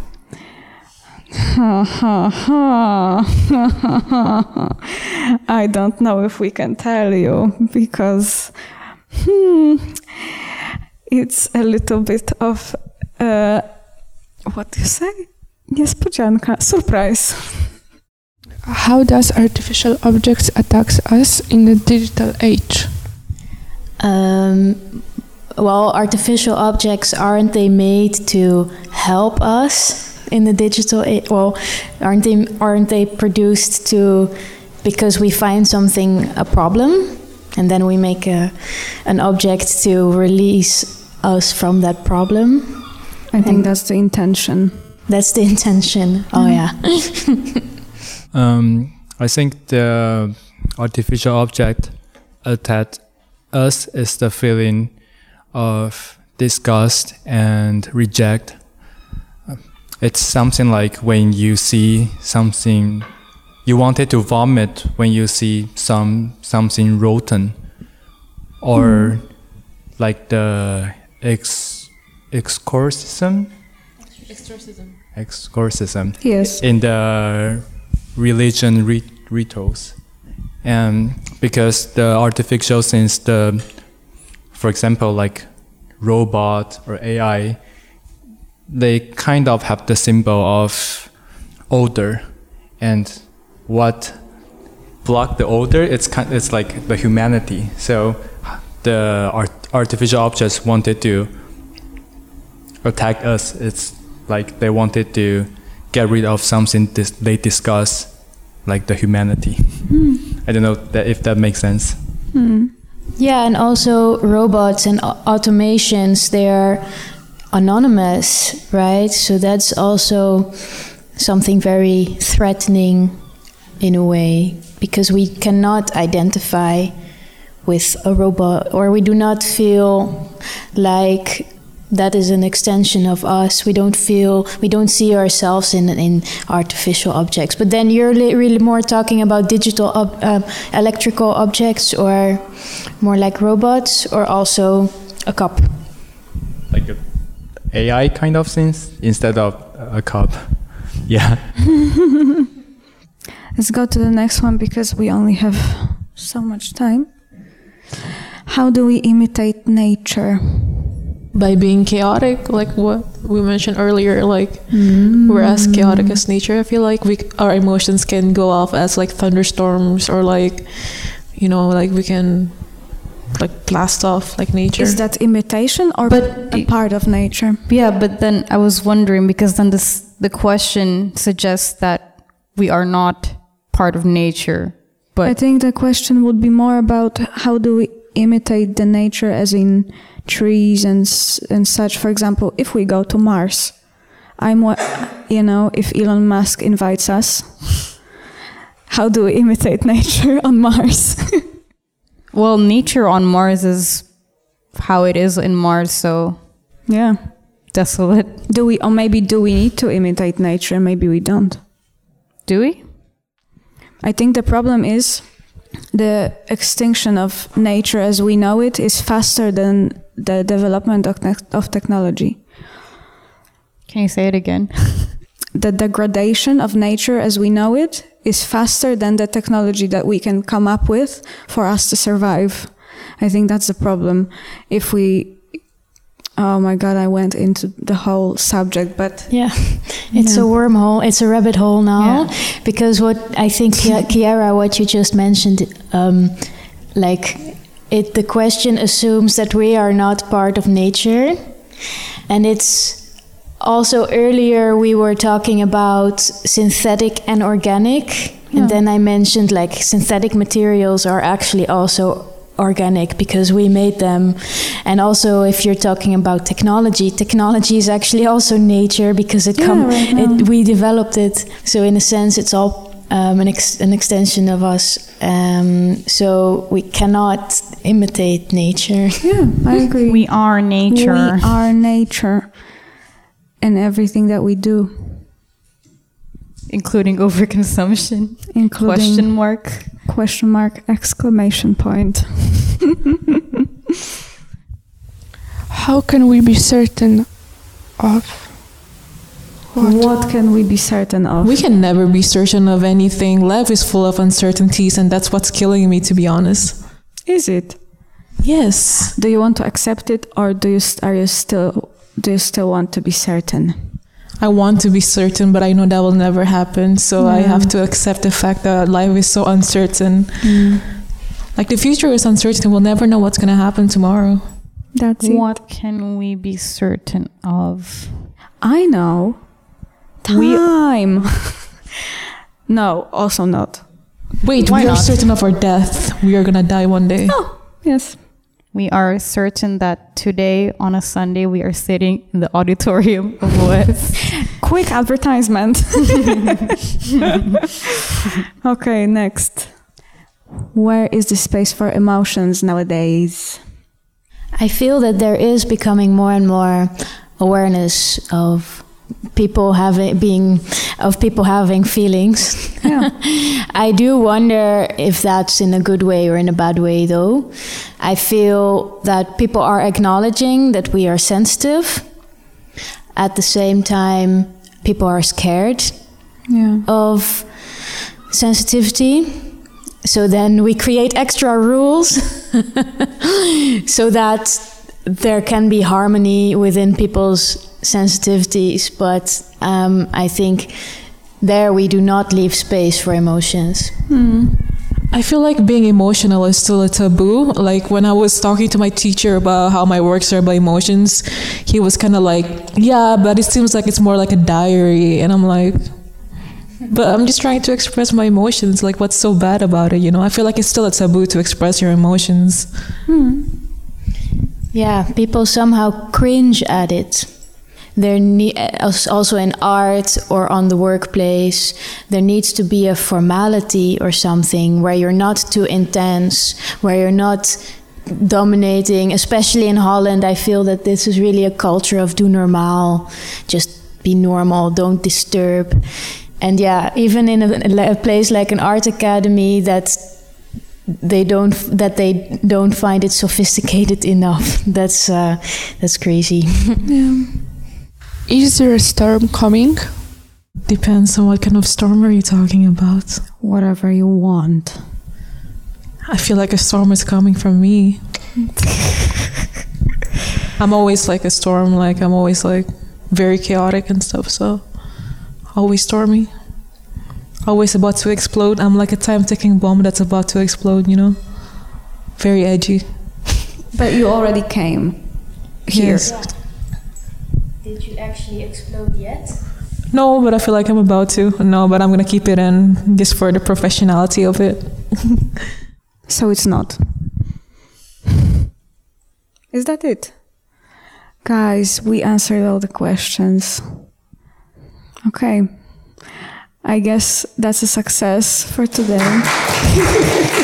S2: I don't know if we can tell you because hmm, it's a little bit of uh, what do you say? Niespodzianka, surprise.
S3: How does artificial objects attack us in the digital age?
S1: Um, well, artificial objects aren't they made to help us in the digital age? Well, aren't they aren't they produced to because we find something a problem and then we make a an object to release us from that problem?
S2: I think that's the intention.
S1: That's the intention. Oh yeah.
S7: Um, I think the artificial object attack us is the feeling of disgust and reject. It's something like when you see something you wanted to vomit when you see some something rotten, or like the ex exorcism?
S11: Exorcism.
S7: exorcism.
S2: Yes.
S7: in the religion rit- rituals. And because the artificial since the for example like robot or ai they kind of have the symbol of odor and what block the odor it's kind it's like the humanity. So the art- artificial objects wanted to attack us it's like they wanted to get rid of something dis- they discuss like the humanity i don't know that if that makes sense
S2: Hmm.
S1: Yeah, and also robots and automations, they're anonymous, right? So that's also something very threatening in a way because we cannot identify with a robot or we do not feel like that is an extension of us. We don't feel, we don't see ourselves in, in artificial objects. But then you're li- really more talking about digital, ob- um, electrical objects or more like robots or also a cup.
S7: like a ai kind of things instead of a cup yeah
S2: Let's go to the next one because we only have so much time. How do we imitate nature?
S11: By being chaotic, like what we mentioned earlier, like we're as mm. chaotic as nature. I feel like we our emotions can go off as like thunderstorms or like you know like we can like blast off like nature.
S2: Is that imitation or a part of nature?
S5: Yeah, but then I was wondering because then this the question suggests that we are not part of nature. But
S2: I think the question would be more about how do we imitate the nature, as in trees and and such. For example, if we go to Mars, I'm what you know. If Elon Musk invites us, how do we imitate nature on Mars?
S5: well, nature on Mars is how it is in Mars, so
S2: yeah,
S5: desolate.
S2: Do we, or maybe do we need to imitate nature? Maybe we don't.
S5: Do we?
S2: I think the problem is the extinction of nature as we know it is faster than the development of, of technology.
S5: Can you say it again?
S2: the degradation of nature as we know it is faster than the technology that we can come up with for us to survive. I think that's the problem. If we Oh my god, I went into the whole subject, but
S1: Yeah, it's
S2: Yeah.
S1: a wormhole. It's a rabbit hole now. Because what I think, Ki- Kiara, what you just mentioned, um, like it, the question assumes that we are not part of nature, and it's also earlier we were talking about synthetic and organic. And then I mentioned like synthetic materials are actually also organic because we made them. And also, if you're talking about technology, technology is actually also nature because it
S2: Yeah,
S1: come
S2: right
S1: it, we developed it. So in a sense, it's all um, an, ex- an extension of us. Um, so we cannot imitate nature.
S2: Yeah, I agree.
S5: We are nature.
S2: We are nature and everything that we do,
S5: including overconsumption.
S2: including
S5: Question mark.
S2: question mark exclamation point.
S3: How can we be certain of
S2: What? what? can we be certain of?
S11: We can never be certain of anything. Life is full of uncertainties, and that's what's killing me, to be honest.
S2: Is it?
S11: Yes.
S2: Do you want to accept it, or do you st- are you still do you still want to be certain?
S11: I want to be certain, but I know that will never happen. So I have to accept the fact that life is so uncertain. Mm. Like the future is uncertain. We'll never know what's going to happen tomorrow.
S2: That's it.
S5: What can we be certain of?
S2: I know. Time. no, also not.
S11: Wait,
S5: Why
S11: we are
S5: not?
S11: certain of our death. We are going to die one day.
S2: Oh, yes.
S5: We are certain that today on a Sunday we are sitting in the auditorium of West.
S2: Quick advertisement. okay, next. Where is the space for emotions nowadays?
S1: I feel that there is becoming more and more awareness of people having being of people having feelings.
S2: Yeah.
S1: I do wonder if that's in a good way or in a bad way though. I feel that people are acknowledging that we are sensitive. At the same time, people are scared
S2: Yeah.
S1: of sensitivity. So then we create extra rules so that there can be harmony within people's sensitivities. But um, I think there we do not leave space for emotions.
S11: I feel like being emotional is still a taboo. Like when I was talking to my teacher about how my works are by emotions, he was kind of like, "Yeah, but it seems like it's more like a diary." And I'm like, "But I'm just trying to express my emotions. Like what's so bad about it, you know?" I feel like it's still a taboo to express your emotions.
S1: Yeah, people somehow cringe at it. There ne- also in art or on the workplace, there needs to be a formality or something where you're not too intense, where you're not dominating. Especially in Holland, I feel that this is really a culture of do normaal, just be normal, don't disturb. And yeah, even in a, a place like an art academy, that they don't that they don't find it sophisticated enough. That's uh, that's crazy.
S3: is there a storm coming?
S11: Depends on what kind of storm are you talking about.
S2: Whatever you want.
S11: I feel like a storm is coming from me. I'm always like a storm, like I'm always like very chaotic and stuff, so always stormy. Always about to explode. I'm like a time ticking bomb that's about to explode, you know? Very edgy.
S2: But you already came here.
S11: Yes.
S1: Did you actually explode yet?
S11: No, but I feel like I'm about to. No, but I'm gonna keep it in just for the professionality of it.
S2: So it's not. Is that it? Guys, we answered all the questions. Okay. I guess that's a success for today.